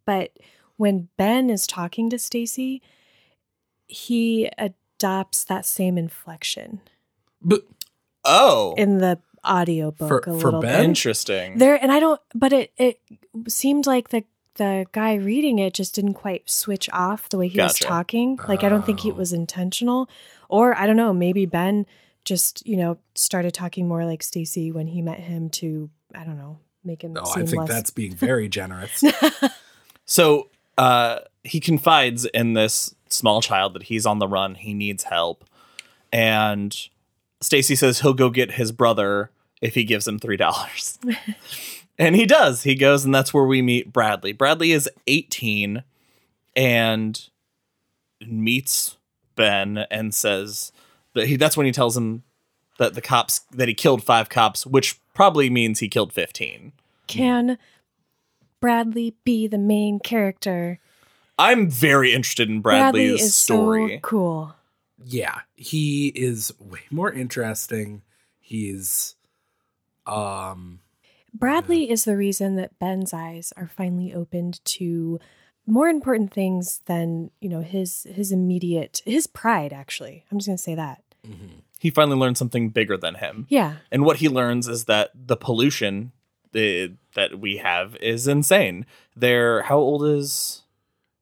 But when Ben is talking to Stacy, he adopts that same inflection But Oh, in the audio book For- a for little Ben? bit. interesting. There and I don't but it it seemed like the the guy reading it just didn't quite switch off the way he was talking. Like I don't think Oh. it was intentional or I don't know, maybe Ben just, you know, started talking more like Stacy when he met him to I don't know, make him no, seem I think less that's being very generous. So uh, he confides in this small child that he's on the run. He needs help, and Stacy says he'll go get his brother if he gives him three dollars. and he does. He goes, and that's where we meet Bradley. Bradley is eighteen and meets Ben and says that he. That's when he tells him that the cops that he killed five cops, which probably means he killed fifteen. Can Bradley be the main character? I'm very interested in Bradley Bradley's is story. so cool. yeah, he is way more interesting. He's um Bradley is the reason that Ben's eyes are finally opened to more important things than, you know, his his immediate his pride actually. I'm just going to say that. mhm. He finally learns something bigger than him. Yeah. And what he learns is that the pollution the, that we have is insane. They're how old is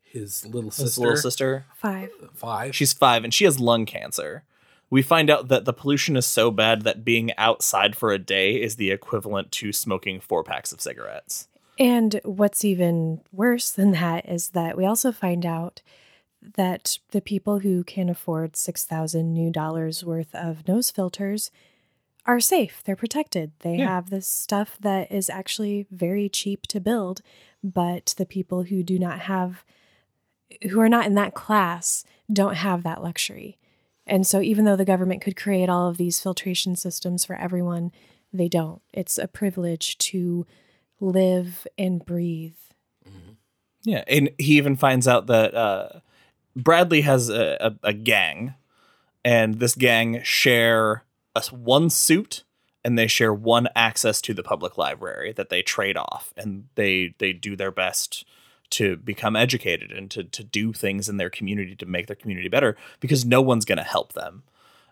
his little his sister, little sister? 5. five. She's five and she has lung cancer. We find out that the pollution is so bad that being outside for a day is the equivalent to smoking four packs of cigarettes. And what's even worse than that is that we also find out that the people who can afford 6,000 new dollars worth of nose filters are safe. They're protected. They Yeah. have this stuff that is actually very cheap to build, but the people who do not have who are not in that class don't have that luxury. And so even though the government could create all of these filtration systems for everyone, they don't. It's a privilege to live and breathe. Yeah, and he even finds out that uh, Bradley has a, a, a gang, and this gang share a, s- one suit, and they share one access to the public library that they trade off, and they they do their best to become educated and to to do things in their community to make their community better because no one's going to help them,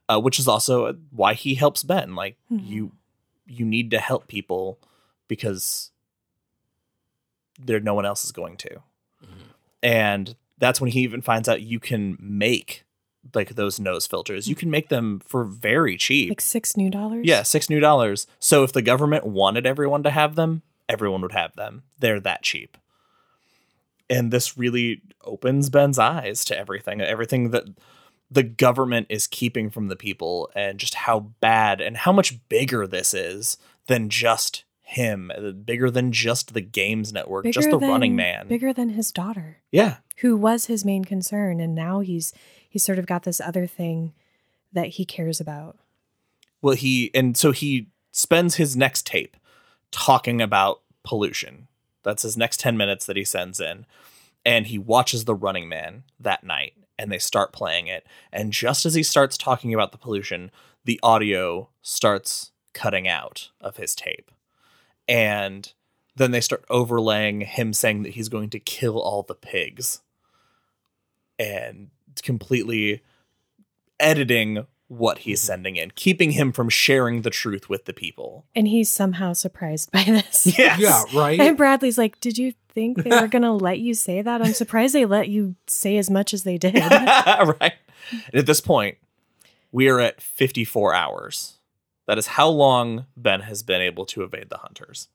uh, which is also why he helps Ben. Like Mhm. you you need to help people because there no one else is going to. Mm-hmm. And that's when he even finds out you can make like those nose filters. You hmm. can make them for very cheap. Like six new dollars? yeah six new dollars. So if the government wanted everyone to have them everyone would have them. They're that cheap. And this really opens ben's eyes to everything everything that the government is keeping from the people and just how bad and how much bigger this is than just him uh, bigger than just the games network just the running man Bigger than his daughter, yeah who was his main concern. And now he's he's sort of got this other thing that he cares about. Well, he and so he spends his next tape talking about pollution. That's his next 10 minutes that he sends in. And he watches The Running Man that night and they start playing it. And just as he starts talking about the pollution, the audio starts cutting out of his tape. And then they start overlaying him saying that he's going to kill all the pigs and completely editing what he's mm-hmm. sending in, keeping him from sharing the truth with the people. And he's somehow surprised by this. Yes. Yeah, right. And Bradley's like, Did you think they were going to let you say that? I'm surprised they let you say as much as they did. right. And at this point, we are at 54 hours. That is how long Ben has been able to evade the hunters.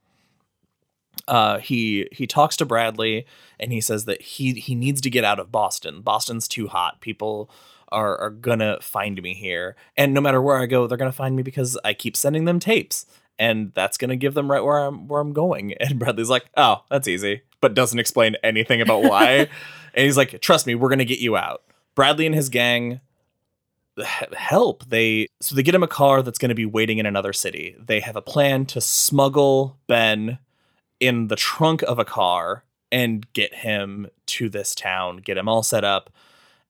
Uh, he he talks to Bradley and he says that he he needs to get out of Boston. Boston's too hot. People are are gonna find me here, and no matter where I go, they're gonna find me because I keep sending them tapes, and that's gonna give them right where I'm where I'm going. And Bradley's like, "Oh, that's easy," but doesn't explain anything about why. and he's like, "Trust me, we're gonna get you out." Bradley and his gang help. They so they get him a car that's going to be waiting in another city. They have a plan to smuggle Ben in the trunk of a car and get him to this town, get him all set up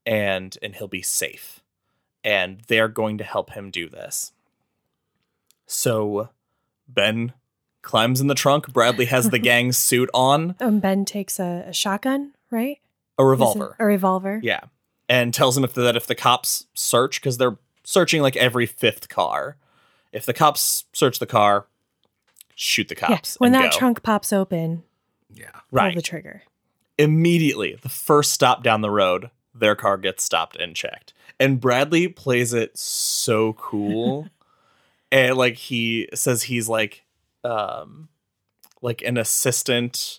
and and he'll be safe. And they're going to help him do this. So Ben climbs in the trunk. Bradley has the gang's suit on, um, ben takes a, a shotgun, right? a revolver. A revolver. Yeah. And tells him if that if the cops search, because they're searching like every fifth car. If the cops search the car, shoot the Yeah. cops. When that go. trunk pops open, yeah. pull right. the trigger. Immediately, the first stop down the road, their car gets stopped and checked. And Bradley plays it so cool. and like he says he's like um like an assistant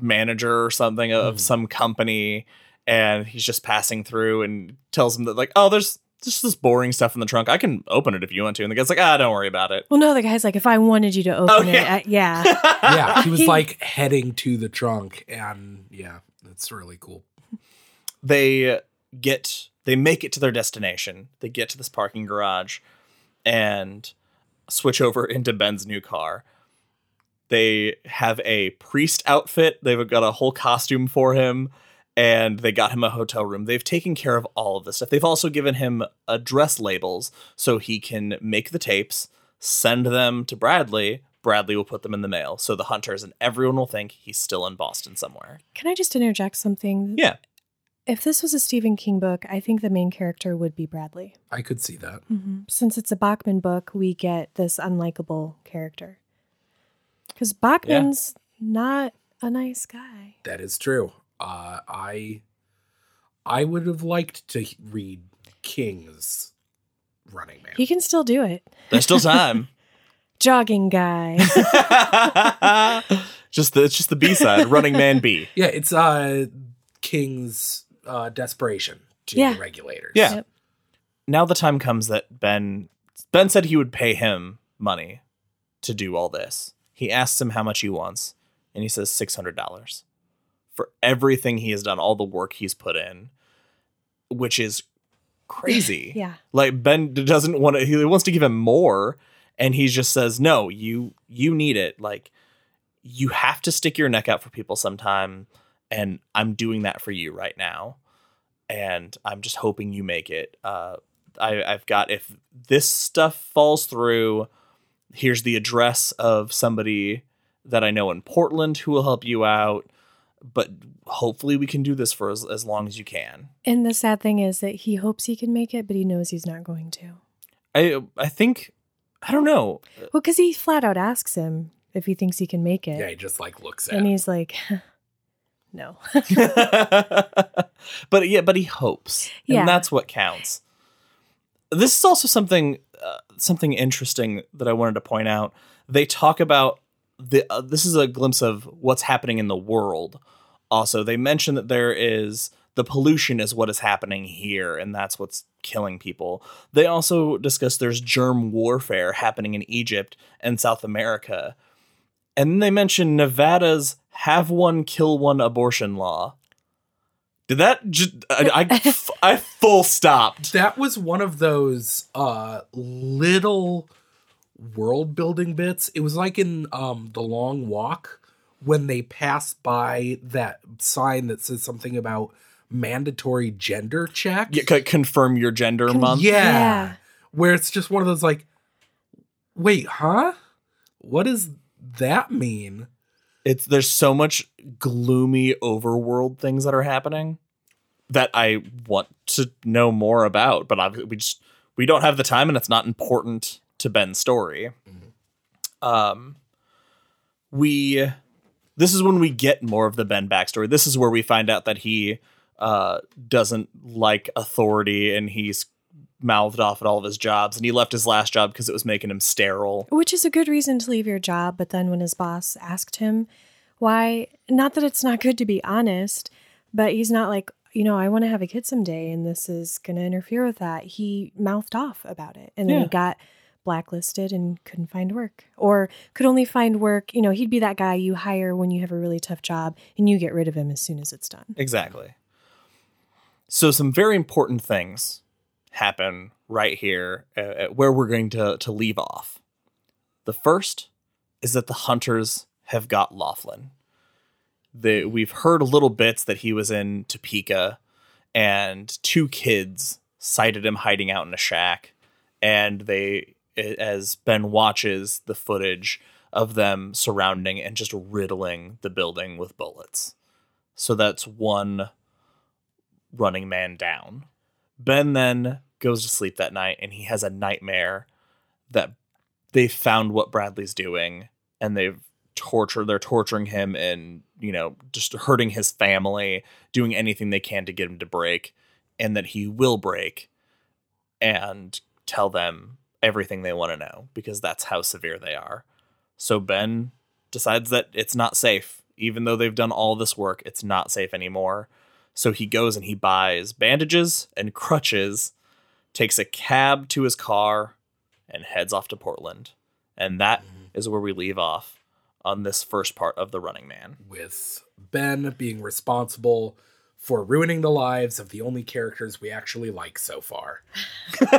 manager or something of Mhm. some company and he's just passing through and tells him that like oh there's just this boring stuff in the trunk i can open it if you want to and the guy's like ah don't worry about it Well, no, the guy's like, if I wanted you to open Oh, it, yeah. I, yeah. Yeah. He was like heading to the trunk, and yeah, that's really cool. they get they make it to their destination they get to this parking garage and switch over into ben's new car they have a priest outfit they've got a whole costume for him and they got him a hotel room. They've taken care of all of this stuff. They've also given him address labels so he can make the tapes, send them to Bradley. Bradley will put them in the mail. So the hunters and everyone will think he's still in Boston somewhere. Can I just interject something? Yeah. If this was a Stephen King book, I think the main character would be Bradley. I could see that. Mm-hmm. Since it's a Bachman book, we get this unlikable character. Because Bachman's not a nice guy. That is true. Uh, I I would have liked to read King's Running Man. He can still do it. There's still time. Jogging guy. just the it's just the B side, Running Man B. yeah, it's uh King's uh, desperation to Yeah. the regulators. Yeah. Yep. Now the time comes that Ben Ben said he would pay him money to do all this. He asks him how much he wants, and he says six hundred dollars for everything he has done, all the work he's put in, which is crazy. yeah. Like Ben doesn't want to. He wants to give him more, and he just says, "No, you you need it. Like you have to stick your neck out for people sometime, and I'm doing that for you right now, and I'm just hoping you make it. Uh, I I've got if this stuff falls through, here's the address of somebody that I know in Portland who will help you out." But hopefully we can do this for as, as long as you can. And the sad thing is that he hopes he can make it, but he knows he's not going to. I I think I don't know. Well, because he flat out asks him if he thinks he can make it. Yeah, he just like looks at and him. he's like, no. but yeah, but he hopes, Yeah. and that's what counts. This is also something uh, something interesting that I wanted to point out. They talk about the. Uh, this is a glimpse of what's happening in the world. Also, they mention that there is the pollution is what is happening here, and that's what's killing people. They also discuss there's germ warfare happening in Egypt and South America, and then they mention Nevada's have one kill one abortion law. Did that just I, I, I full stopped. that was one of those uh little world building bits. It was like in um The Long Walk when they pass by that sign that says something about mandatory gender check. Yeah, c- confirm your gender month. Yeah. Yeah. Where it's just one of those like, wait, huh? What does that mean? It's there's so much gloomy overworld things that are happening that I want to know more about, but obviously we just we don't have the time and it's not important to Ben's story. Um we this is when we get more of the Ben backstory. This is where we find out that he uh doesn't like authority and he's mouthed off at all of his jobs and he left his last job because it was making him sterile. Which is a good reason to leave your job. But then when his boss asked him why, not that it's not good to be honest, but he's not like, you know, I want to have a kid someday and this is going to interfere with that. He mouthed off about it. And then Yeah. he got blacklisted and couldn't find work or could only find work. You know, he'd be that guy you hire when you have a really tough job and you get rid of him as soon as it's done. Exactly. So some very important things happen right here where we're going to to leave off. The first is that the hunters have got Laughlin. We've heard little bits that he was in Topeka, and two kids sighted him hiding out in a shack, and they, as Ben watches the footage of them surrounding and just riddling the building with bullets. So that's one running man down. Ben then goes to sleep that night and he has a nightmare that they found what Bradley's doing and they've tortured they're torturing him and you know just hurting his family doing anything they can to get him to break and that he will break and tell them everything they want to know because that's how severe they are. So ben decides that it's not safe. Even though they've done all this work it's not safe anymore. So he goes and he buys bandages and crutches takes a cab to his car and heads off to portland. And that mm-hmm. is where we leave off on this first part of the running man. With Ben being responsible for ruining the lives of the only characters we actually like so far.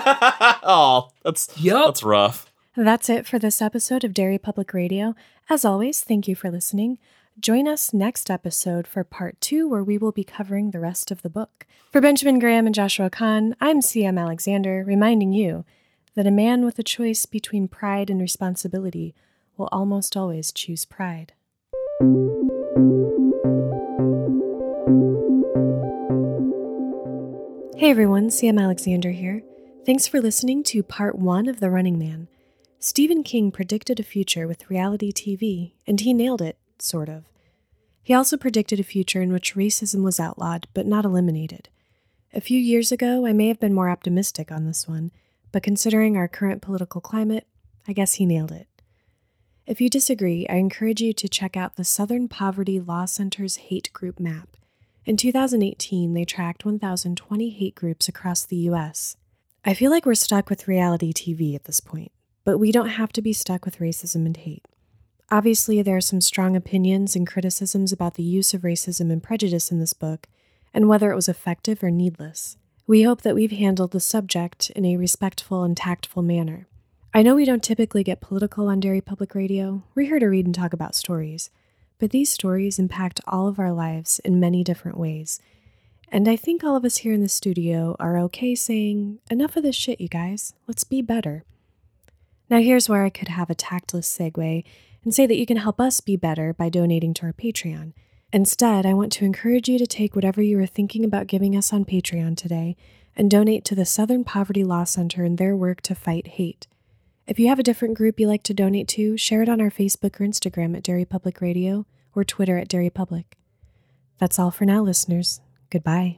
oh that's Yup. that's rough That's it for this episode of Derry Public Radio. As always, thank you for listening. Join us next episode for part two, where we will be covering the rest of the book. For Benjamin Graham and Joshua Kahn, I'm CM Alexander, reminding you that a man with a choice between pride and responsibility will almost always choose pride. Hey everyone, CM Alexander here. Thanks for listening to part one of The Running Man. Stephen King predicted a future with reality TV, and he nailed it, sort of. He also predicted a future in which racism was outlawed but not eliminated. A few years ago, I may have been more optimistic on this one, but considering our current political climate, I guess he nailed it. If you disagree, I encourage you to check out the Southern Poverty Law Center's hate group map. In 2018, they tracked 1,020 hate groups across the US. I feel like we're stuck with reality TV at this point, but we don't have to be stuck with racism and hate. Obviously, there are some strong opinions and criticisms about the use of racism and prejudice in this book, and whether it was effective or needless. We hope that we've handled the subject in a respectful and tactful manner. I know we don't typically get political on Derry Public Radio. We're here to read and talk about stories, but these stories impact all of our lives in many different ways. And I think all of us here in the studio are okay saying, enough of this shit, you guys. Let's be better. Now, here's where I could have a tactless segue and say that you can help us be better by donating to our Patreon. Instead, I want to encourage you to take whatever you are thinking about giving us on Patreon today and donate to the Southern Poverty Law Center and their work to fight hate. If you have a different group you like to donate to, share it on our Facebook or Instagram at Derry Public Radio or Twitter at Derry Public. That's all for now, listeners. Goodbye.